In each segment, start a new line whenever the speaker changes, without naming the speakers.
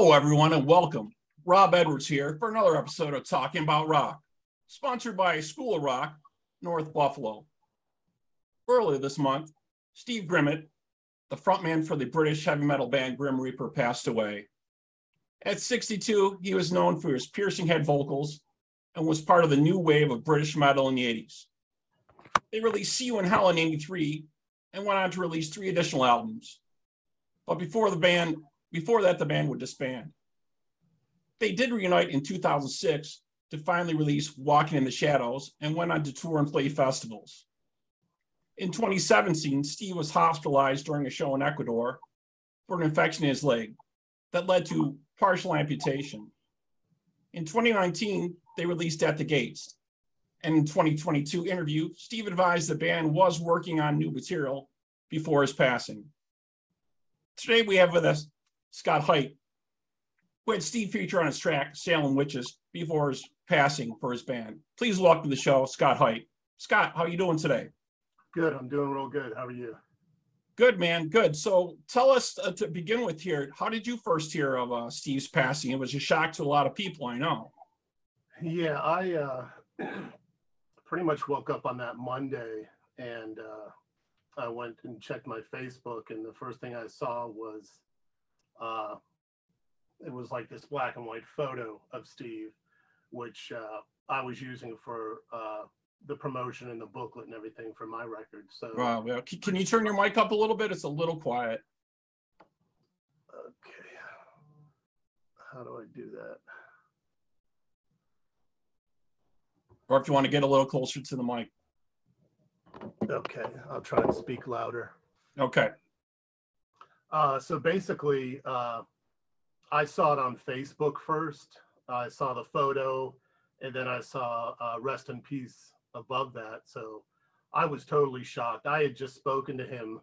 Hello, everyone, and welcome. Rob Edwards here for another episode of Talking About Rock, sponsored by School of Rock, North Buffalo. Earlier this month, Steve Grimmett, the frontman for the British heavy metal band Grim Reaper, passed away. At 62, he was known for his piercing head vocals and was part of the new wave of British metal in the 80s. They released See You in Hell in 83 and went on to release three additional albums. But before the band, before that, the band would disband. They did reunite in 2006 to finally release Walking in the Shadows and went on to tour and play festivals. In 2017, Steve was hospitalized during a show in Ecuador for an infection in his leg that led to partial amputation. In 2019, they released At the Gates. And in 2022 interview, Steve advised the band was working on new material before his passing. Today we have with us Scott Heidt, who had Steve feature on his track Salem Witches before his passing for his band. Please welcome to the show, Scott Heidt. Scott, how are you doing today?
Good. I'm doing real good. How are you?
Good, man. Good. So tell us uh, to begin with here, how did you first hear of uh, Steve's passing? It was a shock to a lot of people, I know.
Yeah, I uh, pretty much woke up on that Monday and uh, I went and checked my Facebook, and the first thing I saw was uh, it was like this black and white photo of Steve, which uh, I was using for uh, the promotion and the booklet and everything for my record. So,
Wow. Well, can you turn your mic up a little bit? It's a little quiet.
okay, how do I do that?
Or if you want to get a little closer to the mic.
Okay, I'll try and speak louder.
Okay.
Uh, so basically, uh, I saw it on Facebook first. I saw the photo, and then I saw uh, "Rest in Peace" above that. So I was totally shocked. I had just spoken to him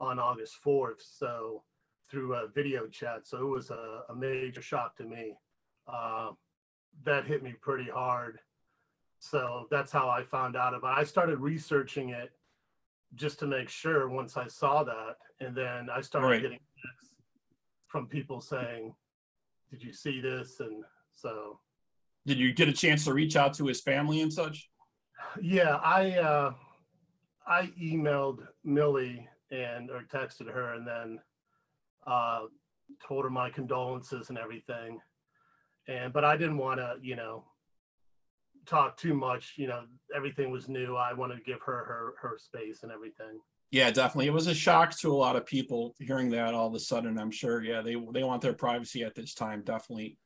on August fourth, so through a video chat. So it was a, a major shock to me. Uh, that hit me pretty hard. So that's how I found out about. It. I started researching it just to make sure once I saw that. And then I started
Right.
getting texts from people saying, Did you see this? And so,
Did you get a chance to reach out to his family and such?
yeah, I, uh, I emailed Millie and or texted her and then uh, told her my condolences and everything. And but I didn't want to, you know, talk too much. You know, everything was new. I wanted to give her her her space and everything.
Yeah, definitely. It was a shock to a lot of people hearing that all of a sudden. I'm sure. Yeah, they they want their privacy at this time. Definitely,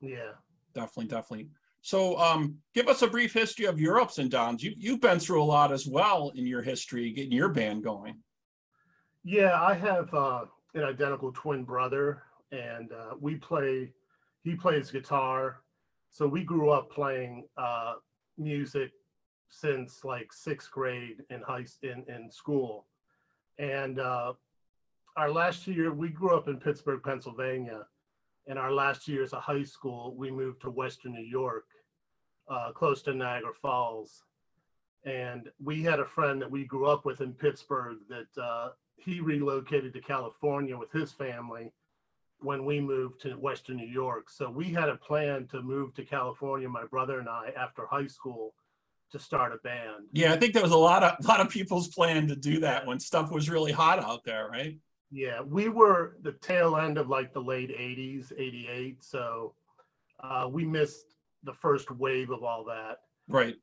Yeah.
definitely, definitely. So, um, give us a brief history of your ups and downs. You you've been through a lot as well in your history, getting your band going.
Yeah, I have uh, an identical twin brother, and uh, we play. He plays guitar, so we grew up playing uh, music since like sixth grade in high in in school, and uh, our last year we grew up in Pittsburgh, Pennsylvania, and our last year as a high school we moved to Western New York, uh, close to Niagara Falls, and we had a friend that we grew up with in Pittsburgh that uh, he relocated to California with his family when we moved to Western New York. So we had a plan to move to California, my brother and I, after high school to start a band.
Yeah, I think there was a lot of a lot of people's plan to do that when stuff was really hot out there, right?
Yeah, we were the tail end of like the late 80s, 88. So uh, we missed the first wave of all that.
Right.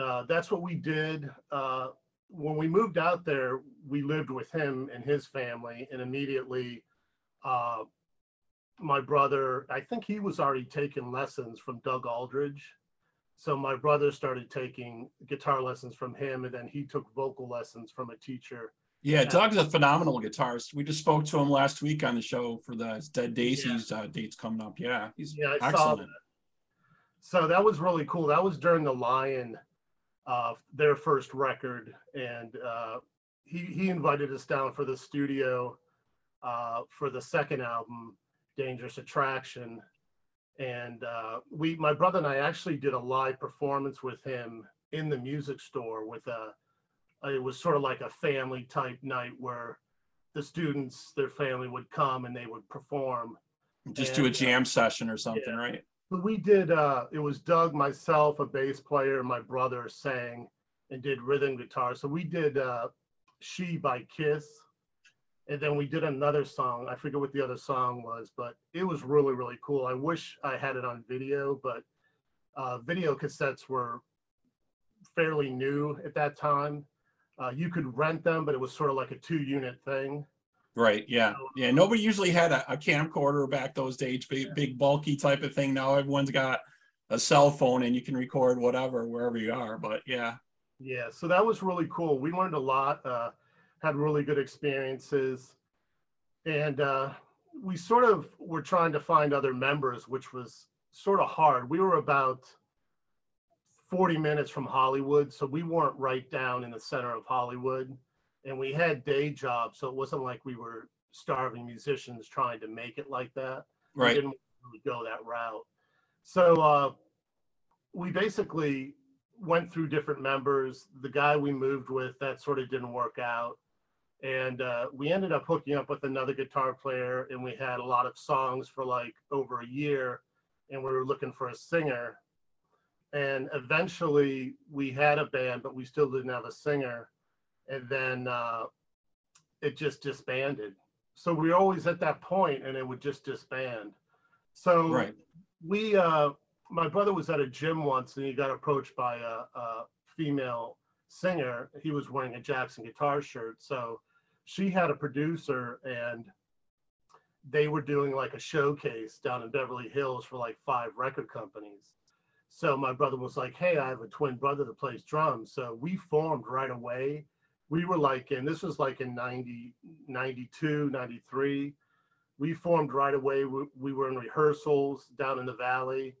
uh, that's what we did. Uh, when we moved out there, we lived with him and his family, and immediately, uh, my brother, I think he was already taking lessons from Doug Aldrich. So my brother started taking guitar lessons from him, and then he took vocal lessons from a teacher.
Yeah,
Yeah.
Doug's a phenomenal guitarist. We just spoke to him last week on the show for the Dead Daisies uh, dates coming up. Yeah, he's
Yeah, I
excellent.
that. So that was really cool. That was during the Lion, uh, their first record, and uh, he he invited us down for the studio uh, for the second album, Dangerous Attraction, and uh, we, my brother and I, actually did a live performance with him in the music store with a. It was sort of like a family type night where the students, their family would come and they would perform
Just do a
And, uh,
jam session or something,
yeah.
right?
But we did uh it was Doug, myself, a bass player, my brother sang and did rhythm guitar. So we did uh She by Kiss. And then we did another song. I forget what the other song was, but it was really, really cool. I wish I had it on video, but uh video cassettes were fairly new at that time. Uh, you could rent them, but it was sort of like a two unit thing.
Right. Yeah. Yeah. Nobody usually had a, a camcorder back those days, big, big bulky type of thing. Now everyone's got a cell phone and you can record whatever wherever you are. But yeah.
Yeah, so that was really cool. We learned a lot, uh, had really good experiences, and uh, we sort of were trying to find other members, which was sort of hard. We were about 40 minutes from Hollywood, so we weren't right down in the center of Hollywood, and we had day jobs, so it wasn't like we were starving musicians trying to make it like that we didn't really go that route. So uh, we basically went through different members. The guy we moved with, that sort of didn't work out. And uh, we ended up hooking up with another guitar player, and we had a lot of songs for like over a year, and we were looking for a singer. And eventually we had a band, but we still didn't have a singer. And then uh, it just disbanded. So we were always at that point, and it would just disband. So
Right.
we uh my brother was at a gym once and he got approached by a, a female singer he was wearing a jackson guitar shirt so she had a producer and they were doing like a showcase down in beverly hills for like five record companies. So my brother was like hey i have a twin brother that plays drums. So we formed right away. We were like and this was like in 90 92 93 we formed right away. We, we were in rehearsals down in the valley,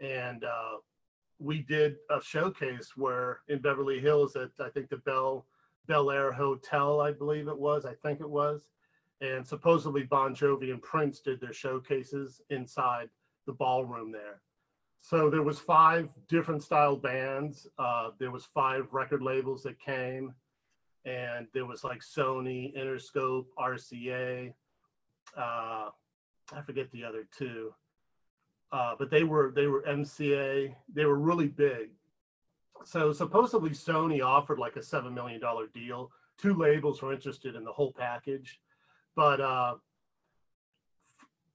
and uh, we did a showcase where in Beverly Hills at I think the Bell Bel Air Hotel, I believe it was. I think it was, and supposedly Bon Jovi and Prince did their showcases inside the ballroom there. So there was five different style bands. Uh, there was five record labels that came, and there was like Sony, Interscope, RCA uh, I forget the other two, uh, but they were they were MCA. They were really big. So supposedly Sony offered like a seven million dollar deal. Two labels were interested in the whole package, but uh,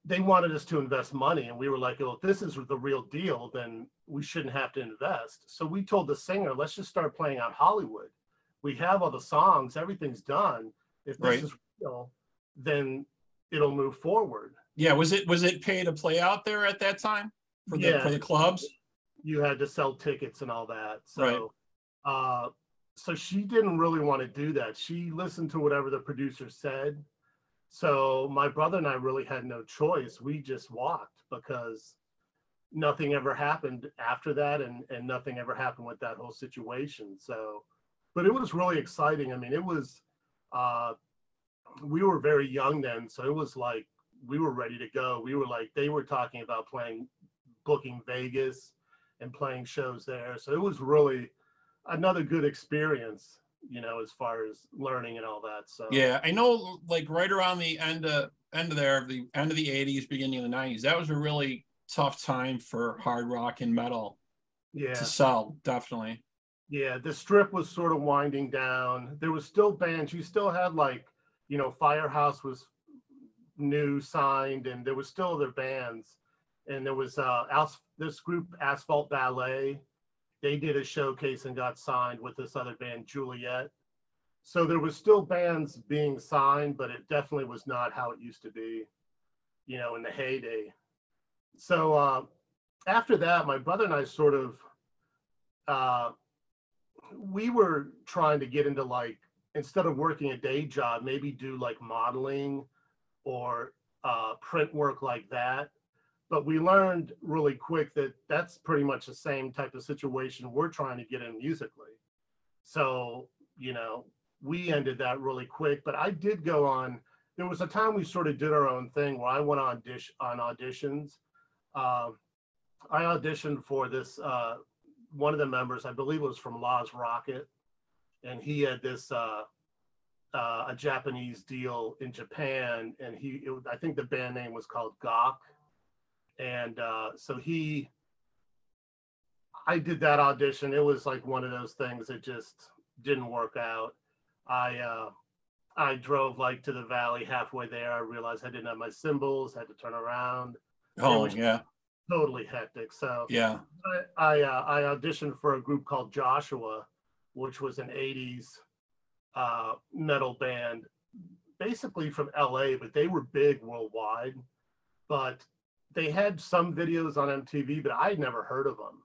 they wanted us to invest money, and we were like, "Well, if this is the real deal, then we shouldn't have to invest." So we told the singer, "Let's just start playing out Hollywood. We have all the songs, everything's done. If this
Right.
is real, then it'll move forward."
Yeah. Was it, was it pay to play out there at that time for the,
Yeah.
for the clubs?
You had to sell tickets and all that.
Right.
So, uh, so she didn't really want to do that. She listened to whatever the producer said. So my brother and I really had no choice. We just walked because nothing ever happened after that, and and nothing ever happened with that whole situation. So, but it was really exciting. I mean, it was. Uh, we were very young then, so it was like we were ready to go. We were like they were talking about playing, booking Vegas and playing shows there. So it was really another good experience, you know, as far as learning and all that. So
Yeah. I know like right around the end of, end of there, the end of the eighties, beginning of the nineties, that was a really tough time for hard rock and metal
yeah,
to sell. Definitely.
yeah. The strip was sort of winding down. There was still bands. You still had like, you know, Firehouse was new signed, and there was still other bands. And there was uh, As- this group Asphalt Ballet. They did a showcase and got signed with this other band, Juliet. So there was still bands being signed, but it definitely was not how it used to be, you know, in the heyday. So uh, after that, my brother and I sort of, uh, we were trying to get into like instead of working a day job, maybe do like modeling or uh, print work like that. But we learned really quick that that's pretty much the same type of situation we're trying to get in musically. So, you know, we ended that really quick. But I did go on, there was a time we sort of did our own thing where I went on dish on auditions. Um, I auditioned for this uh, one of the members, I believe it was from Laws Rocket, and he had this uh, uh, a Japanese deal in Japan, and he, it, I think the band name was called Gawk, and uh, so he, I did that audition. It was like one of those things that just didn't work out. I uh, I drove like to the valley halfway there. I realized I didn't have my cymbals, had to turn around.
Oh yeah,
Totally hectic. So
yeah.
I I, uh, I auditioned for a group called Joshua, which was an '80s uh, metal band, basically from LA, but they were big worldwide. But they had some videos on MTV, but I'd never heard of them.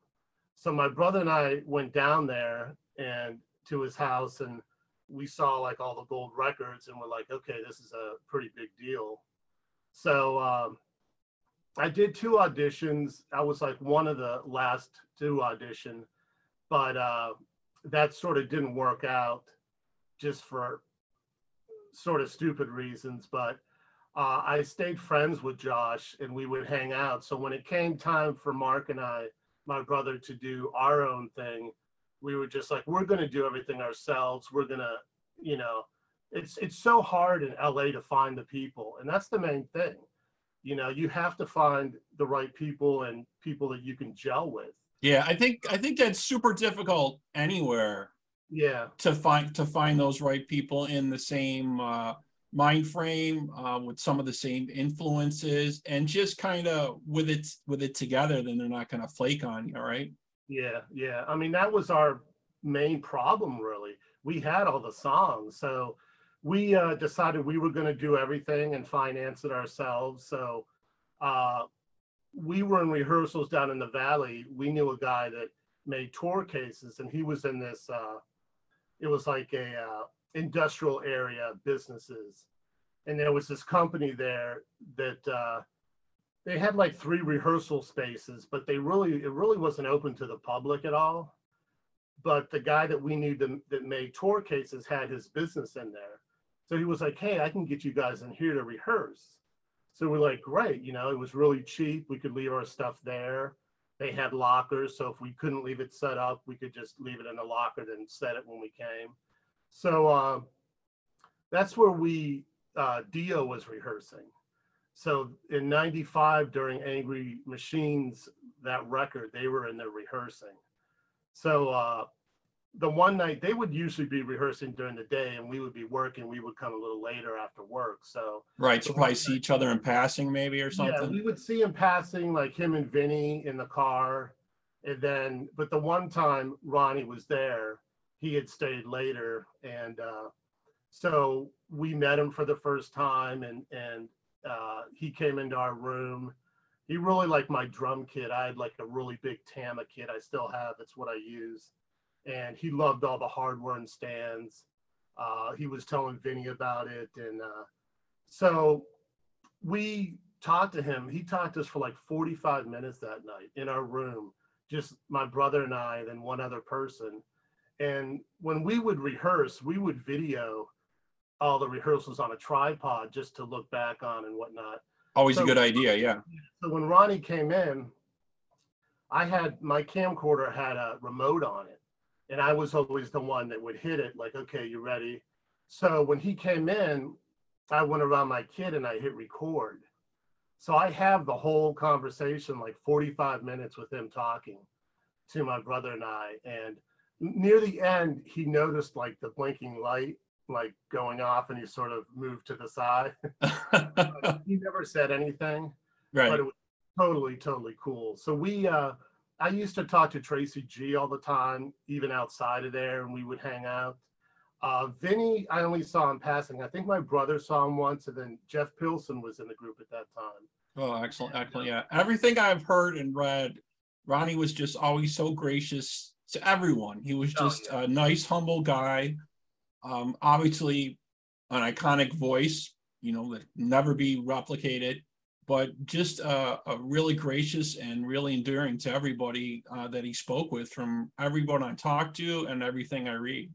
So my brother and I went down there and to his house, and we saw like all the gold records, and we're like, okay, this is a pretty big deal. So um, I did two auditions. I was like one of the last to audition, but uh, that sort of didn't work out just for sort of stupid reasons. But uh, I stayed friends with Josh and we would hang out. So when it came time for Mark and I, my brother, to do our own thing, we were just like, we're going to do everything ourselves. We're going to, you know, it's it's so hard in LA to find the people, and that's the main thing you know you have to find the right people and people that you can gel with
Yeah, I think I think that's super difficult anywhere
yeah
to find to find those right people in the same uh, mind frame uh, with some of the same influences and just kind of with it with it together. Then they're not going to flake on you, all right?
Yeah yeah. I mean that was our main problem really. We had all the songs so we uh, decided we were going to do everything and finance it ourselves so uh, we were in rehearsals down in the valley. We knew a guy that made tour cases and he was in this uh, it was like a uh, industrial area businesses. And there was this company there that uh, they had like three rehearsal spaces but they really it really wasn't open to the public at all. But the guy that we knew that, that made tour cases had his business in there. So he was like hey i can get you guys in here to rehearse. So we're like great you know it was really cheap. We could leave our stuff there. They had lockers so if we couldn't leave it set up we could just leave it in the locker and set it when we came so uh, that's where we uh, dio was rehearsing so in 95 during angry machines that record they were in there rehearsing so uh, the one night they would usually be rehearsing during the day and we would be working we would come a little later after work so
Right. You probably see each other in passing, maybe or something.
yeah,
something.
we would see him passing, like him and Vinny in the car. And then, but the one time Ronnie was there, he had stayed later. And uh, so we met him for the first time and, and uh, he came into our room. He really liked my drum kit. I had like a really big Tama kit. I still have, it's what I use. And he loved all the hardware and stands. Uh, he was telling Vinny about it. And uh, so we talked to him. He talked to us for like 45 minutes that night in our room, just my brother and I, and then one other person. And when we would rehearse, we would video all the rehearsals on a tripod just to look back on and whatnot.
Always a
So-
good idea. Yeah.
So when Ronnie came in, I had my camcorder had a remote on it, and I was always the one that would hit it, like, okay, you ready? So when he came in, I went around my kid and I hit record. So I have the whole conversation, like 45 minutes with him talking to my brother and I. And near the end, he noticed like the blinking light, like going off, and he sort of moved to the side. he never said anything
right.
but it was totally totally cool so we uh i used to talk to tracy g all the time even outside of there and we would hang out uh vinny i only saw him passing i think my brother saw him once and then jeff pilson was in the group at that time
Oh, excellent, excellent. Yeah. Everything I've heard and read, Ronnie was just always so gracious to everyone. He was
Oh,
just a nice, humble guy. Um, obviously an iconic voice, you know, that never be replicated, but just a, a really gracious and really endearing to everybody uh, that he spoke with from everyone I talked to and everything I read.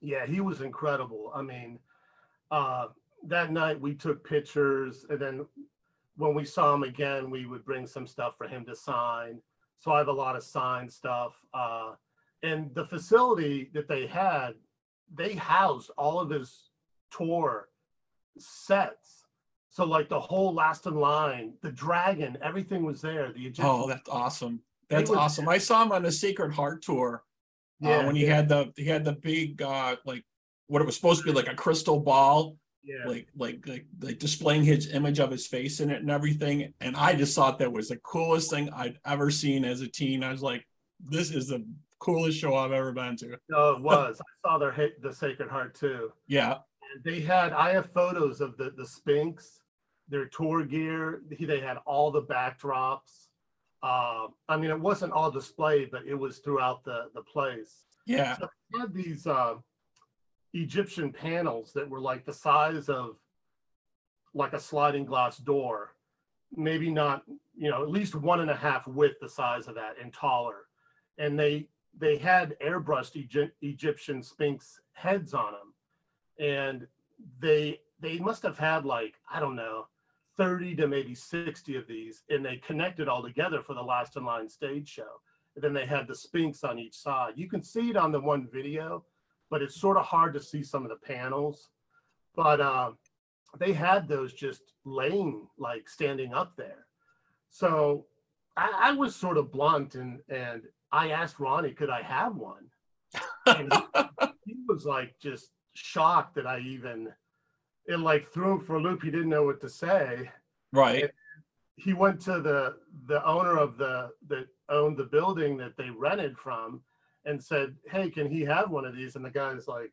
yeah he was incredible i mean uh that night we took pictures and then when we saw him again we would bring some stuff for him to sign so i have a lot of sign stuff uh and the facility that they had they housed all of his tour sets. So like the whole Last in Line, the dragon, everything was there. The Egyptian.
Oh, that's awesome. That's
was-
awesome. I saw him on the Sacred Heart tour. uh, when he had the he had the big uh like what it was supposed to be like a crystal ball,
yeah.
like like like like displaying his image of his face in it and everything. And I just thought that was the coolest thing I'd ever seen as a teen. I was like, this is the coolest show I've ever been to.
No, it was. I saw their hit the Sacred Heart too.
Yeah.
And they had I have photos of the the Sphinx, their tour gear. He- They had all the backdrops. Uh, I mean, it wasn't all displayed, but it was throughout the the place.
Yeah.
So had these uh, Egyptian panels that were like the size of like a sliding glass door, maybe not, you know, at least one and a half width the size of that and taller. And they they had airbrushed Egypt, Egyptian Sphinx heads on them, and they they must have had like I don't know. 30 to maybe 60 of these, and they connected all together for the Last in Line stage show. And then they had the Sphinx on each side. You can see it on the one video, but it's sort of hard to see some of the panels. But uh, they had those just laying, like standing up there. So I, I was sort of blunt, and and I asked Ronnie, could I have one? And he, he was like just shocked that I even. It like threw him for a loop. He didn't know what to say
Right.
he went to the the owner of the that owned the building that they rented from and said hey can he have one of these and the guy's like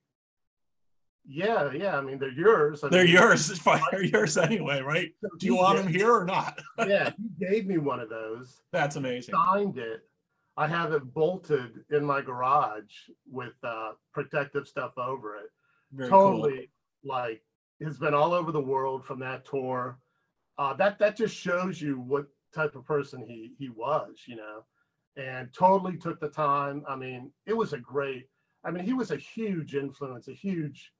yeah yeah i mean they're yours I
They're
mean,
yours. It's fine. They're yours anyway, right?
so
Do you want them here or not?
yeah he gave me one of those
That's amazing.
signed it i have it bolted in my garage with uh protective stuff over it
Very cool.
totally like has been all over the world from that tour. Uh, that that just shows you what type of person he he was, you know, and totally took the time. I mean, it was a great. I mean, he was a huge influence, a huge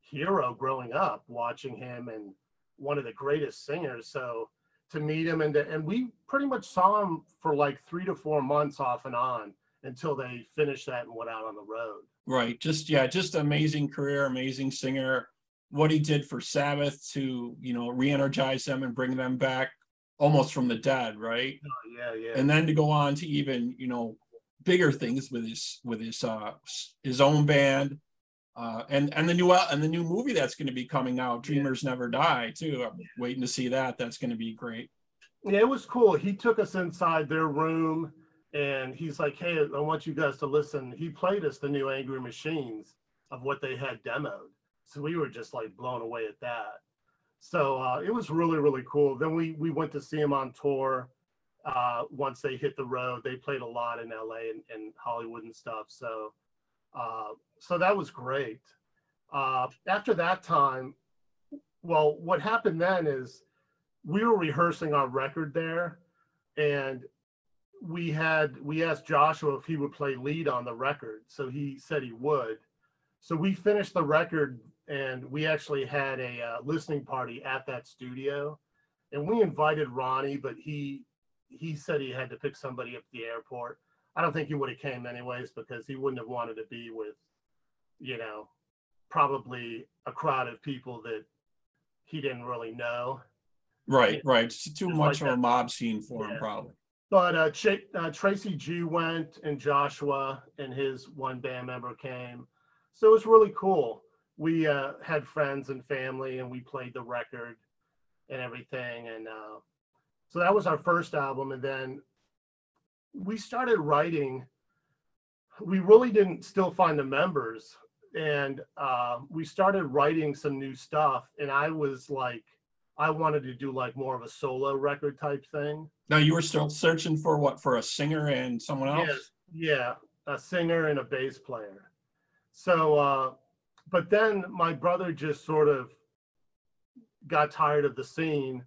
hero growing up, watching him and one of the greatest singers. So to meet him and to, and we pretty much saw him for like three to four months off and on until they finished that and went out on the road.
Right. Just yeah, just amazing career, amazing singer. What he did for Sabbath to, you know, re-energize them and bring them back almost from the dead, right?
Oh, yeah, yeah.
And then to go on to even, you know, bigger things with his with his uh his own band. Uh, and and the new and the new movie that's going to be coming out,
Yeah.
Dreamers Never Die, too. I'm waiting to see that. That's going to be great.
Yeah, it was cool. He took us inside their room and he's like, Hey, I want you guys to listen. He played us the new Angry Machines of what they had demoed. So we were just like blown away at that. So uh, it was really, really cool. Then we we went to see him on tour. Uh, once they hit the road, they played a lot in LA and, and Hollywood and stuff. So uh, so that was great. Uh, after that time, well, what happened then is we were rehearsing our record there and we had we asked joshua if he would play lead on the record so he said he would so we finished the record and we actually had a uh, listening party at that studio and we invited ronnie but he he said he had to pick somebody up at the airport i don't think he would have came anyways because he wouldn't have wanted to be with you know probably a crowd of people that he didn't really know
Right, right. It's too much
like
of a mob scene for him, probably.
But uh, Ch- uh, Tracy G went and Joshua and his one band member came. So it was really cool. We uh, had friends and family and we played the record and everything. And uh, so that was our first album. And then we started writing. We really didn't still find the members. And uh, we started writing some new stuff. And I was like, I wanted to do like more of a solo record type thing.
Now you were still searching for what for a singer and someone else?
Yes, yeah, a singer and a bass player. So, uh, but then my brother just sort of got tired of the scene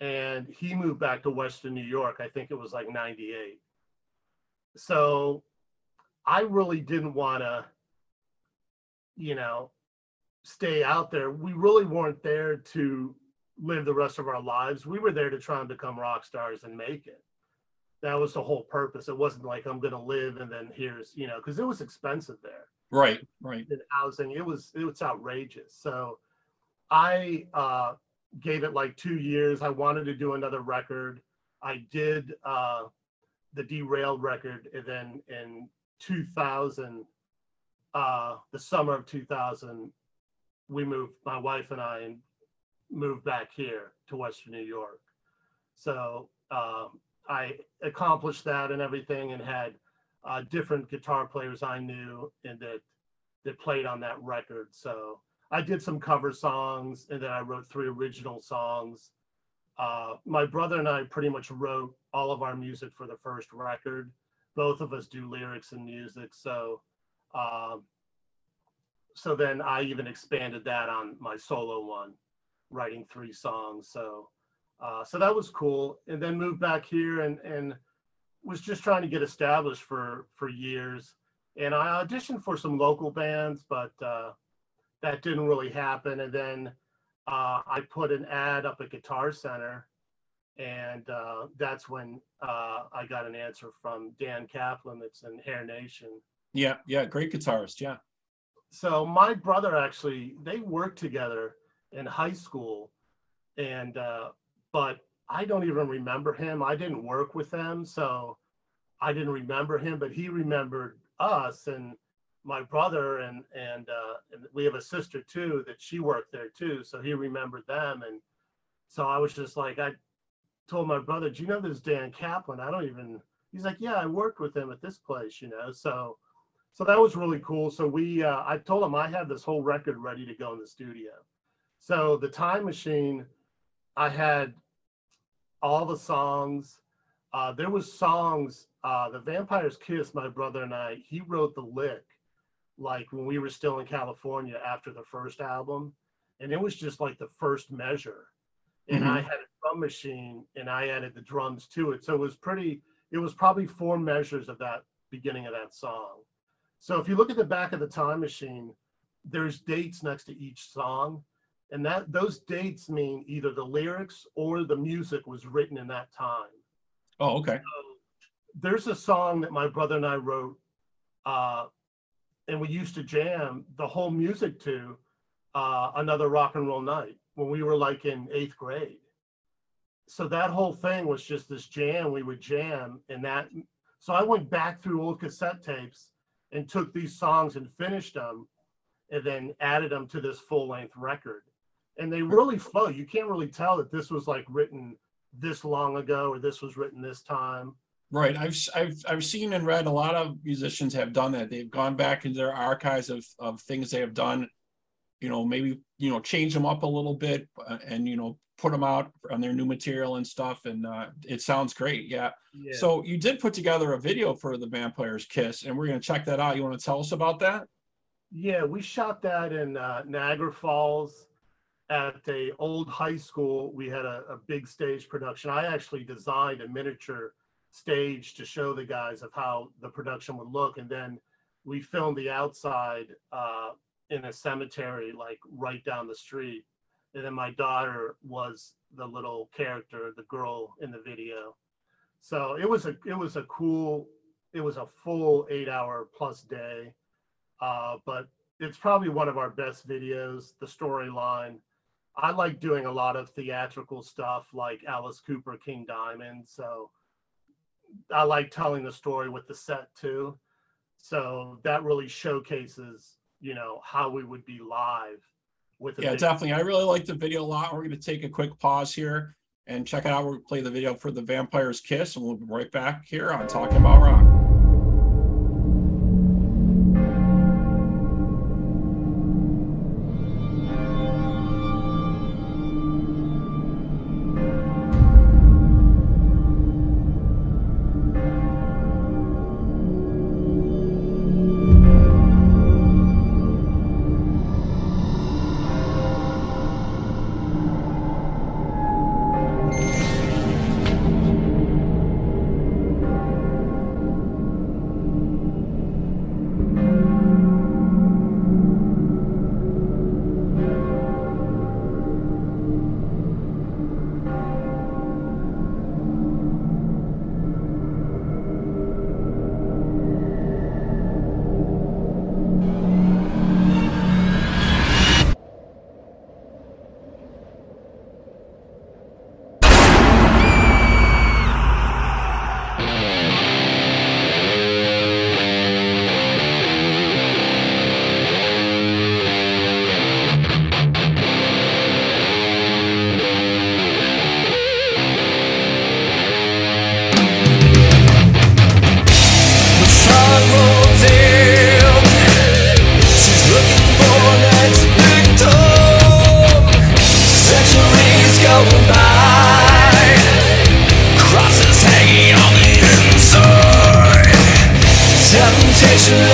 and he moved back to Western New York. I think it was like 98. So I really didn't want to, you know, stay out there. We really weren't there to live the rest of our lives. We were there to try and become rock stars and make it that was the whole purpose. It wasn't like I'm going to live and then here's, you know, because it was expensive there.
Right, right.
In housing, it was it was outrageous. So I uh, gave it like two years. I wanted to do another record. I did uh, the derailed record, and then in 2000, uh, the summer of 2000, we moved. My wife and I and moved back here to Western New York. So um, I accomplished that and everything, and had uh, different guitar players I knew and that that played on that record. So I did some cover songs, and then I wrote three original songs. Uh, my brother and I pretty much wrote all of our music for the first record. Both of us do lyrics and music, so um, so then I even expanded that on my solo one, writing three songs. So uh, so that was cool, and then moved back here and and was just trying to get established for for years. And I auditioned for some local bands, but uh, that didn't really happen. And then uh, I put an ad up at Guitar Center, and uh, that's when uh, I got an answer from Dan Kaplan. That's in Hair Nation.
Yeah, yeah, great guitarist. Yeah.
So my brother actually, they worked together in high school, and uh, but I don't even remember him. I didn't work with them, so I didn't remember him, but he remembered us and my brother and and, uh, and we have a sister too that she worked there too, so he remembered them and so I was just like I told my brother, "Do you know this Dan Kaplan? I don't even." He's like, "Yeah, I worked with him at this place, you know." So so that was really cool. So we uh, I told him I had this whole record ready to go in the studio. So the Time Machine, I had all the songs. Uh, there was songs. Uh, the Vampire's Kiss. My brother and I. He wrote the lick, like when we were still in California after the first album, and it was just like the first measure. And
Mhm.
I had a drum machine, and I added the drums to it. So it was pretty. It was probably four measures of that beginning of that song. So if you look at the back of the time machine, there's dates next to each song and that those dates mean either the lyrics or the music was written in that time.
Oh, okay.
there's a song that my brother and i wrote uh, and we used to jam the whole music to uh, another rock and roll night when we were like in eighth grade. So that whole thing was just this jam we would jam and that so i went back through old cassette tapes and took these songs and finished them and then added them to this full length record and they really flow you can't really tell that this was like written this long ago or this was written this time
Right. I've I've I've seen and read a lot of musicians have done that. They've gone back into their archives of of things they have done. You know, maybe you know change them up a little bit uh, and you know put them out on their new material and stuff. And uh, it sounds great. Yeah.
yeah.
So you did put together a video for the Vampire's Kiss, and we're going to check that out. You want to tell us about that?
Yeah, we shot that in uh, Niagara Falls at a old high school. We had a, a big stage production. I actually designed a miniature stage to show the guys of how the production would look, and then we filmed the outside uh, in a cemetery, like right down the street. And then my daughter was the little character, the girl in the video. So it was a it was a cool, it was a full eight hour plus day. Uh, but it's probably one of our best videos. The storyline. I like doing a lot of theatrical stuff like Alice Cooper, King Diamond. So I like telling the story with the set too. So that really showcases, you know, how we would be live with.
Yeah,
big-
definitely. I really like the video a lot. We're going to take a quick pause here and check it out. We'll play the video for the Vampire's Kiss, and we'll be right back here on Talking About Rock.
Temptation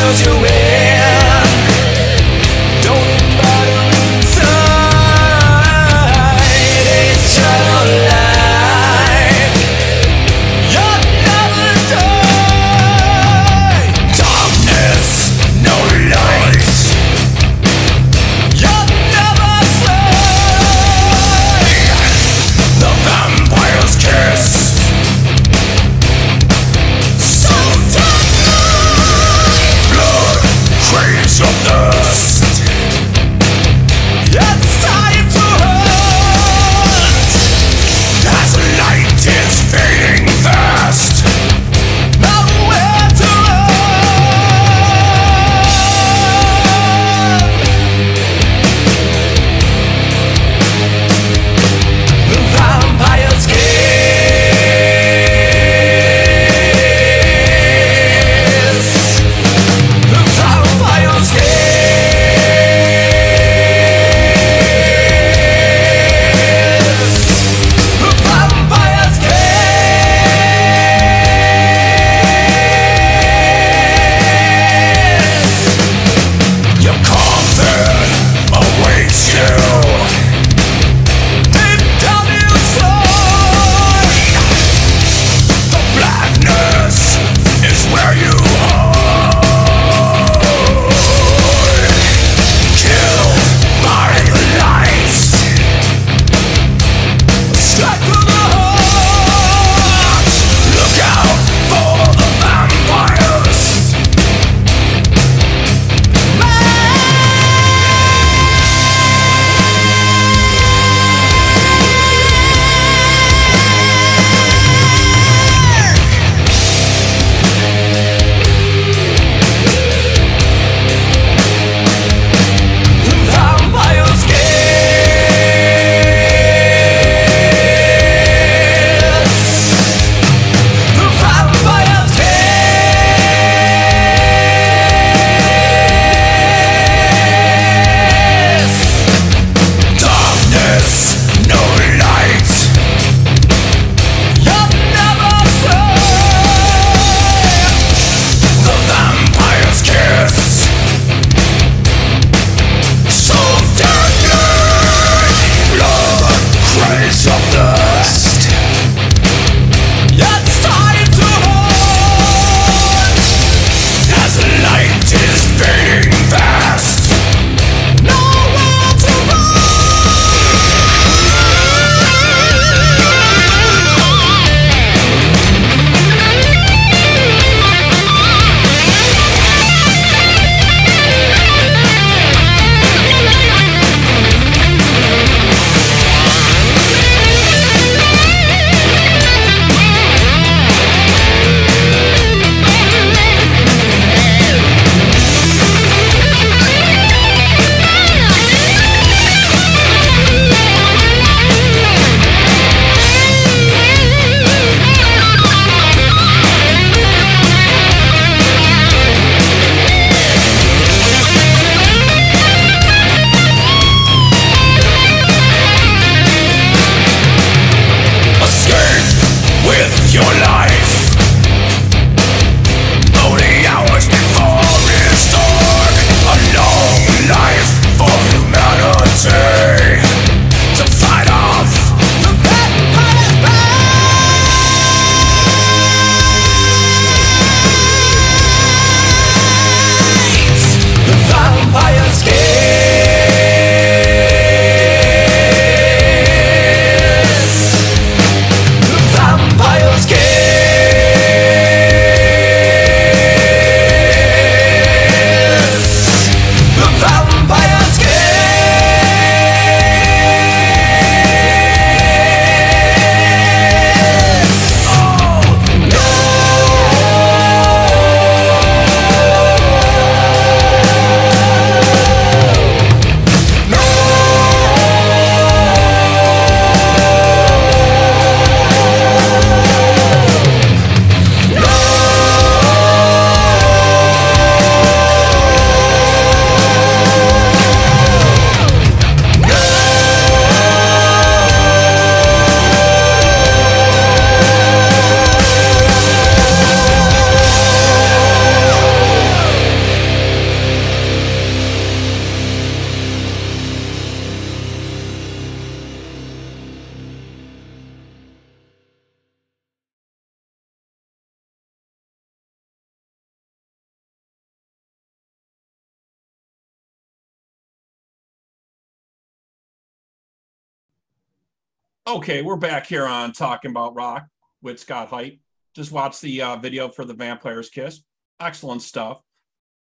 Okay, we're back here on Talking About Rock with Scott Heidt. Just watched the uh, video for the Vampire's Kiss. Excellent stuff.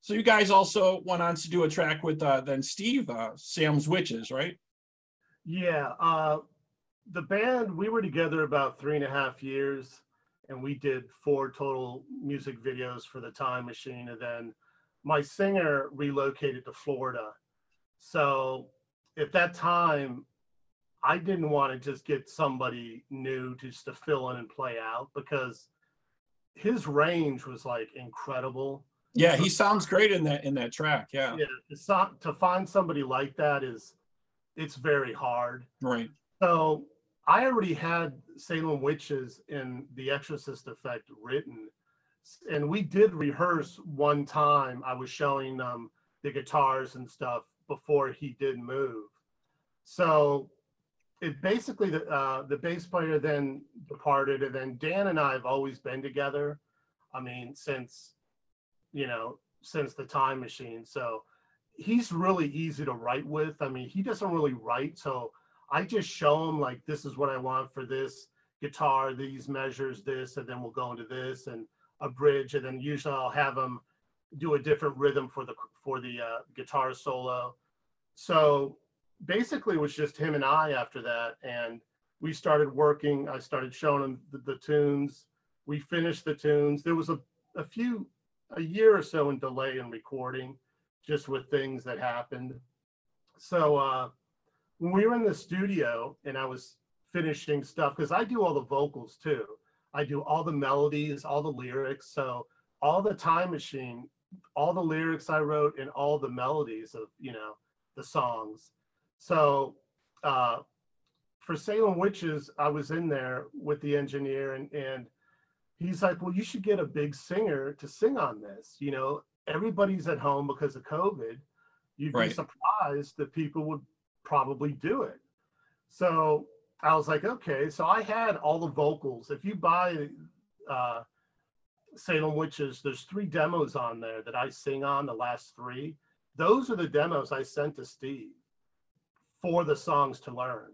So you guys also went on to do a track with uh, then Steve, uh, Sam's Witches, right?
Yeah, uh, the band we were together about three and a half years, and we did four total music videos for the Time Machine, and then my singer relocated to Florida. So at that time, I didn't want to just get somebody new just to fill in and play out because his range was like incredible.
Yeah, he sounds great in that in that track. Yeah,
Yeah, it's not, to find somebody like that is it's very hard.
right.
So I already had Salem Witches in The Exorcist Effect written. And we did rehearse one time. I was showing them the guitars and stuff before he did move. So it basically the uh, the bass player then departed, and then Dan and I have always been together. I mean, since you know, since the time machine. So he's really easy to write with. I mean, he doesn't really write, so I just show him like this is what I want for this guitar, these measures, this, and then we'll go into this and a bridge, and then usually I'll have him do a different rhythm for the for the uh, guitar solo. So basically, it was just him and I after that, and we started working. I started showing him the, the tunes. We finished the tunes. There was a, a few a year or so in delay in recording, just with things that happened. So uh, when we were in the studio and I was finishing stuff, because I do all the vocals too. I do all the melodies, all the lyrics. So all the time machine, all the lyrics I wrote and all the melodies of, you know, the songs. So uh, for Salem Witches, I was in there with the engineer and, and he's like, well, you should get a big singer to sing on this. You know, everybody's at home because of COVID. You'd
Right.
be surprised that people would probably do it. So I was like, okay. So I had all the vocals. If you buy uh, Salem Witches, there's three demos on there that I sing on, the last three. Those are the demos I sent to Steve for the songs to learn.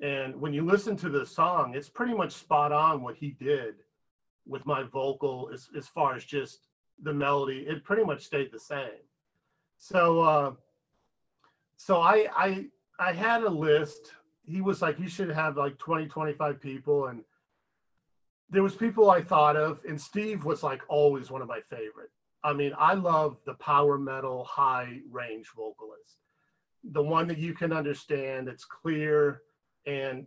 And when you listen to the song, it's pretty much spot on what he did with my vocal as, as far as just the melody. It pretty much stayed the same. So uh so I I I had a list. He was like, you should have like 20, 25 people. And there was people I thought of, and Steve was like always one of my favorite. I mean, I love the power metal high range vocalist. The one that you can understand, it's clear. And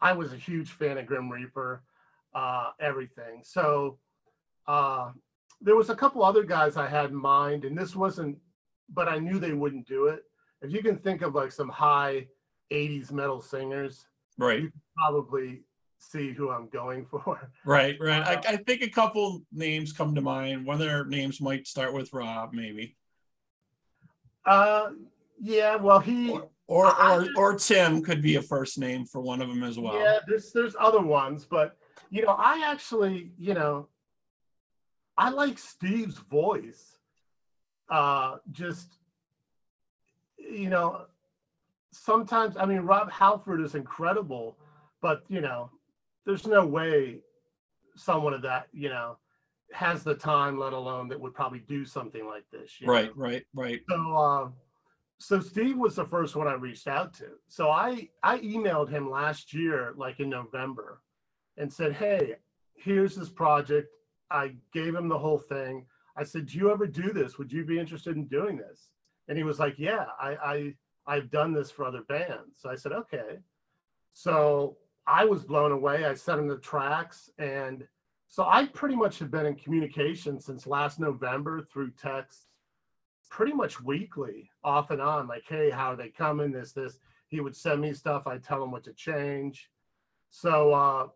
I was a huge fan of Grim Reaper, uh, everything. So uh there was a couple other guys I had in mind, and this wasn't, but I knew they wouldn't do it. If you can think of like some high 80s metal singers,
Right,
you probably see who I'm going for.
right, right. I, I think a couple names come to mind. One of their names might start with Rob, maybe,
Uh, yeah, well, he,
or or or, or Tim could be a first name for one of them as well.
yeah, there's there's other ones, but you know, I actually, you know, I like Steve's voice. Uh, just, you know, sometimes I mean, Rob Halford is incredible, but you know, there's no way someone of that, you know, has the time, let alone that would probably do something like this. you know?
Right, right, right.
So, uh, so Steve was the first one I reached out to. So I I emailed him last year, like in November, and said, "Hey, here's this project." I gave him the whole thing. I said, "Do you ever do this? Would you be interested in doing this?" And he was like, "Yeah, I I I've done this for other bands." So I said, "Okay." So I was blown away. I sent him the tracks, and so I pretty much have been in communication since last November through text pretty much weekly, off and on. Like, hey, how are they coming? This, this. He would send me stuff. I'd tell him what to change. So uh,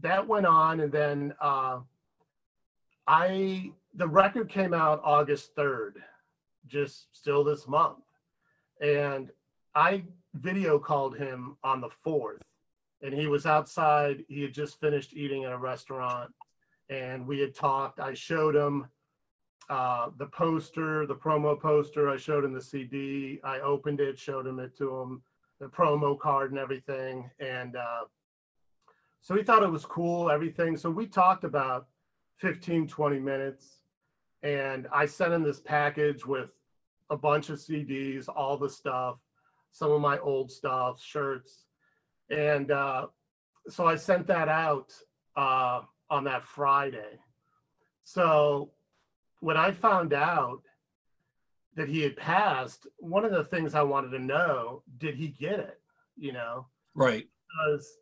that went on, and then uh, I the record came out August third, just still this month, and I video called him on the fourth, and he was outside. He had just finished eating at a restaurant, and we had talked. I showed him uh, the poster, the promo poster. I showed him the CD. I opened it, showed him it to him. the promo card and everything. And uh, so he thought it was cool, everything. So we talked about 15, 20 minutes. And I sent him this package with a bunch of CDs, all the stuff, some of my old stuff, shirts. And uh, so I sent that out uh, on that Friday. So when I found out that he had passed, one of the things I wanted to know, did he get it? You know,
Right.
because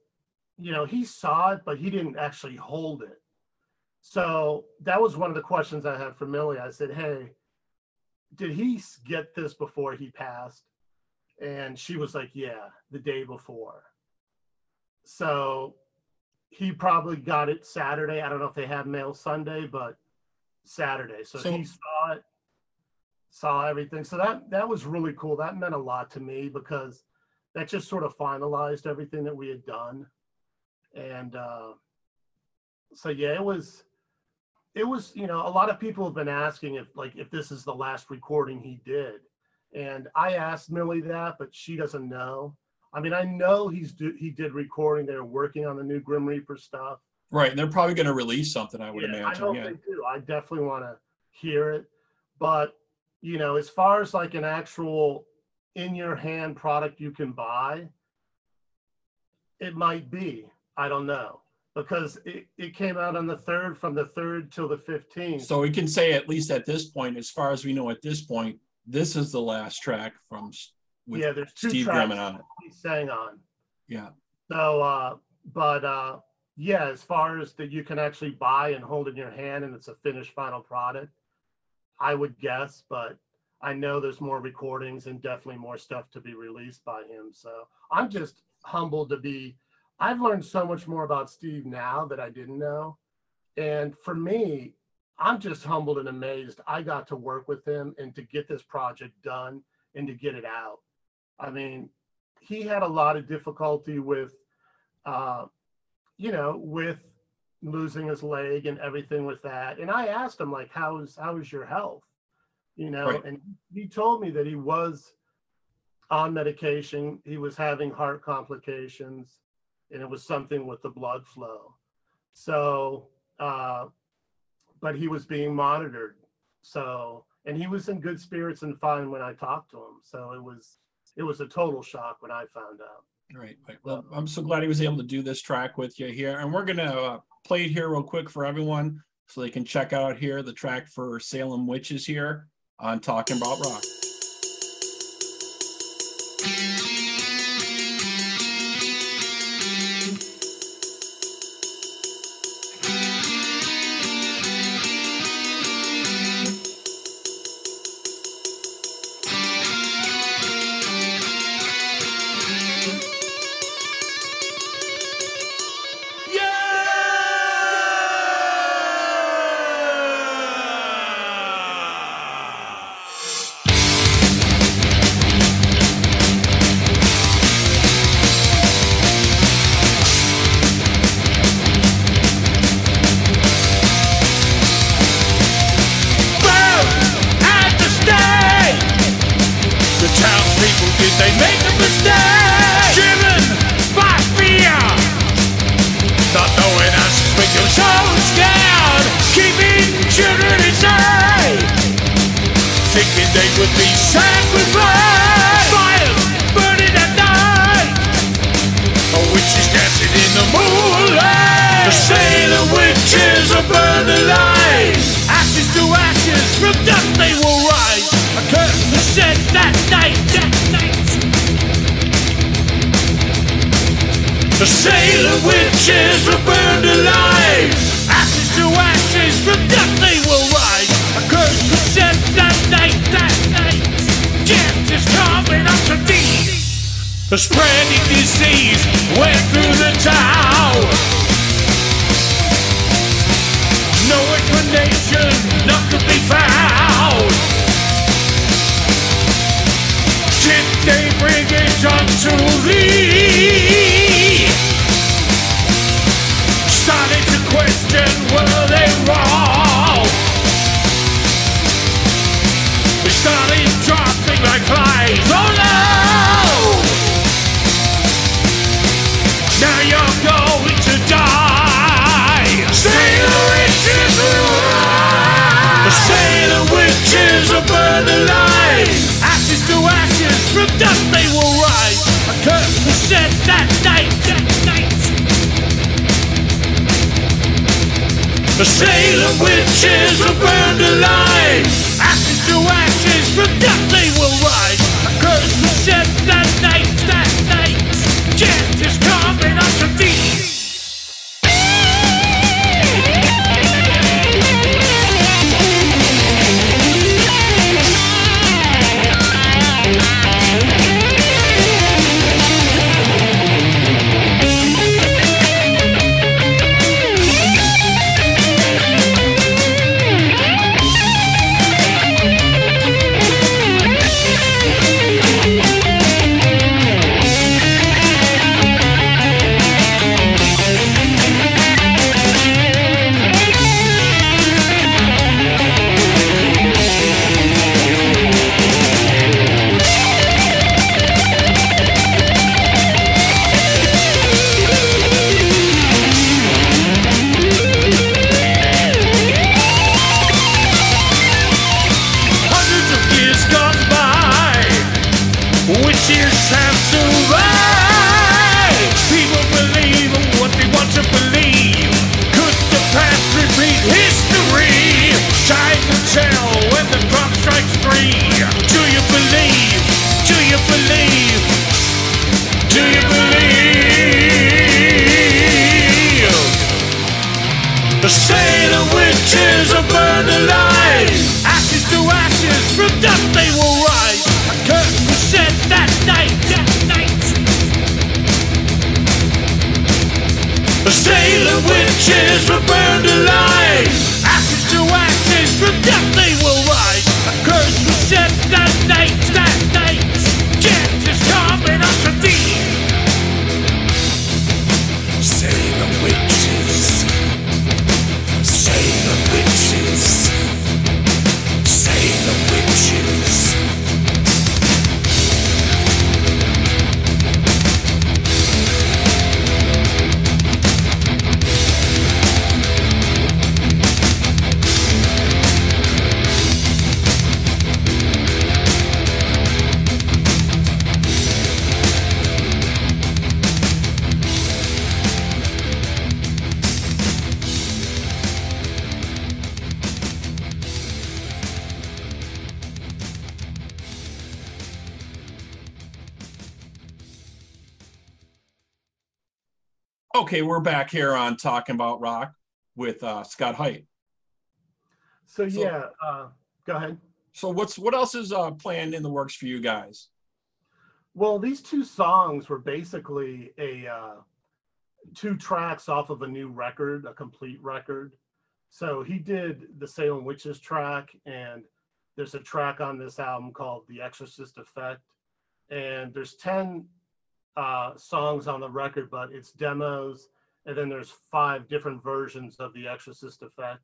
you know he saw it, but he didn't actually hold it. So that was one of the questions I had for Millie. I said, "Hey, did he get this before he passed?" And she was like, "Yeah, the day before." So he probably got it Saturday. I don't know if they have mail Sunday, but Saturday. So,
So-
he saw it, saw everything. So that that was really cool. That meant a lot to me because that just sort of finalized everything that we had done. And uh, so yeah, it was it was, you know, a lot of people have been asking if like if this is the last recording he did. And I asked Millie that, but she doesn't know. I mean, I know he's do, he did recording. They're working on the new Grim Reaper stuff.
Right. And they're probably going to release something, I would
Yeah, I
imagine.
hope
Yeah.
they do. I definitely want to hear it. But you know, as far as like an actual in your hand product you can buy, it might be. I don't know. Because it, it came out on the third from the third till the fifteenth.
So we can say, at least at this point, as far as we know at this point, this is the last track from
yeah, there's two
Steve
tracks
on it.
he sang on.
Yeah.
So, uh, but uh, yeah, as far as that you can actually buy and hold in your hand and it's a finished final product, I would guess, but I know there's more recordings and definitely more stuff to be released by him. So I'm just humbled to be. I've learned so much more about Steve now that I didn't know. And for me, I'm just humbled and amazed. I got to work with him and to get this project done and to get it out. I mean, he had a lot of difficulty with, uh, you know, with losing his leg and everything with that. And I asked him like, "How's how's your health?" You know,
Right.
and he told me that he was on medication. He was having heart complications, and it was something with the blood flow. So, uh, but he was being monitored. So, and he was in good spirits and fine when I talked to him. So it was it was a total shock when I found out.
Right. right. Well, I'm so glad he was able to do this track with you here. And we're going to uh, play it here real quick for everyone so they can check out here the track for Salem Witches here on Talking About Rock.
The witches were burned alive. Ashes to ashes, from dust they will rise. A curse was said that night, that night. Death is coming unto thee. The spreading disease went through the town. No explanation, none could be found. Did they bring it unto thee? alive. Ashes to ashes, from dust they will rise. A curse was set that night, that night. The Salem witches were burned alive.
Okay, we're back here on Talking About Rock with uh, Scott Heidt.
So
So-
yeah, uh, go ahead.
So what's what else is uh, planned in the works for you guys?
Well, these two songs were basically a uh, two tracks off of a new record, a complete record. So he did the Salem Witches track, and there's a track on this album called The Exorcist Effect. And there's 10 uh, songs on the record, but it's demos. And then there's five different versions of The Exorcist Effect.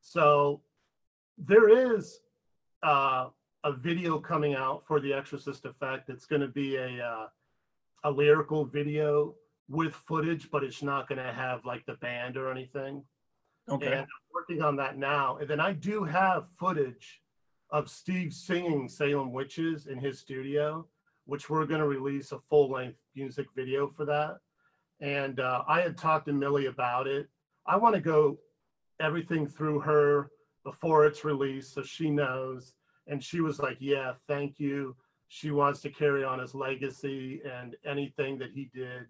So there is uh, a video coming out for the Exorcist Effect. It's going to be a uh, a lyrical video with footage, but it's not going to have like the band or anything.
Okay.
And I'm working on that now. And then I do have footage of Steve singing Salem Witches in his studio, which we're going to release a full length music video for that. And uh, I had talked to Millie about it. I want to go everything through her before it's released so she knows. And she was like, Yeah, thank you. She wants to carry on his legacy and anything that he did.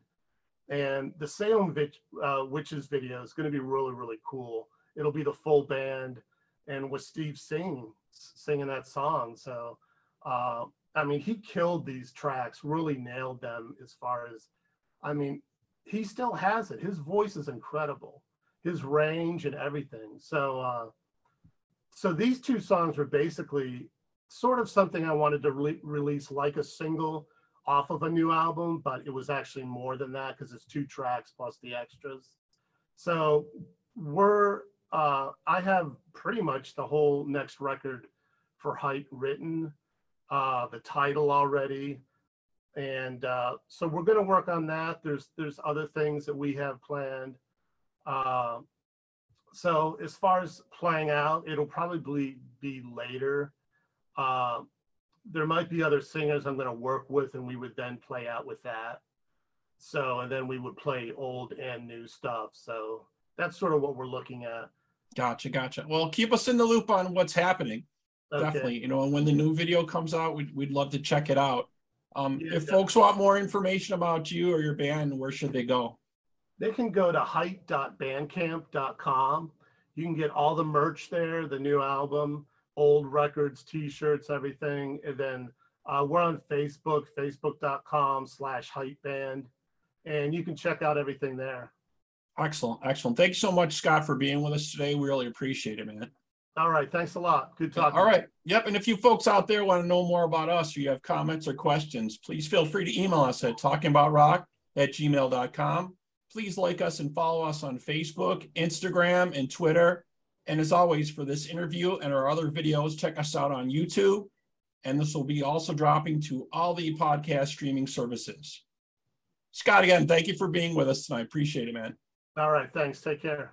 And the Salem Witch, uh, Witches video is going to be really, really cool. It'll be the full band and with Steve singing, singing that song. So, uh, I mean, he killed these tracks, really nailed them as far as, I mean, he still has it. His voice is incredible, his range and everything. So, uh, so these two songs were basically sort of something I wanted to re- release like a single off of a new album, but it was actually more than that because it's two tracks plus the extras. So we're uh, I have pretty much the whole next record for Heidt written, uh, the title already, and uh, so we're going to work on that. There's there's other things that we have planned. Uh, so as far as playing out, it'll probably be later. Uh, there might be other singers I'm going to work with, and we would then play out with that. So, and then we would play old and new stuff. So that's sort of what we're looking at.
Gotcha, gotcha. Well, keep us in the loop on what's happening.
Okay.
Definitely, you know, and when the new video comes out, we'd, we'd love to check it out. Um,
Yeah,
if folks want more information about you or your band, where should they go?
They can go to heidt.bandcamp.com. You can get all the merch there, the new album, old records, t-shirts, everything. And then uh, we're on Facebook, facebook.com slash hype band. And you can check out everything there.
Excellent, excellent. Thank you so much, Scott, for being with us today. We really appreciate it, man.
All right. Thanks a lot. Good talking.
All right. Yep. And if you folks out there want to know more about us or you have comments or questions, please feel free to email us at talkingaboutrock at gmail.com. Please like us and follow us on Facebook, Instagram, and Twitter. And as always, for this interview and our other videos, check us out on YouTube. And this will be also dropping to all the podcast streaming services. Scott, again, thank you for being with us tonight. Appreciate it, man.
All right. Thanks. Take care.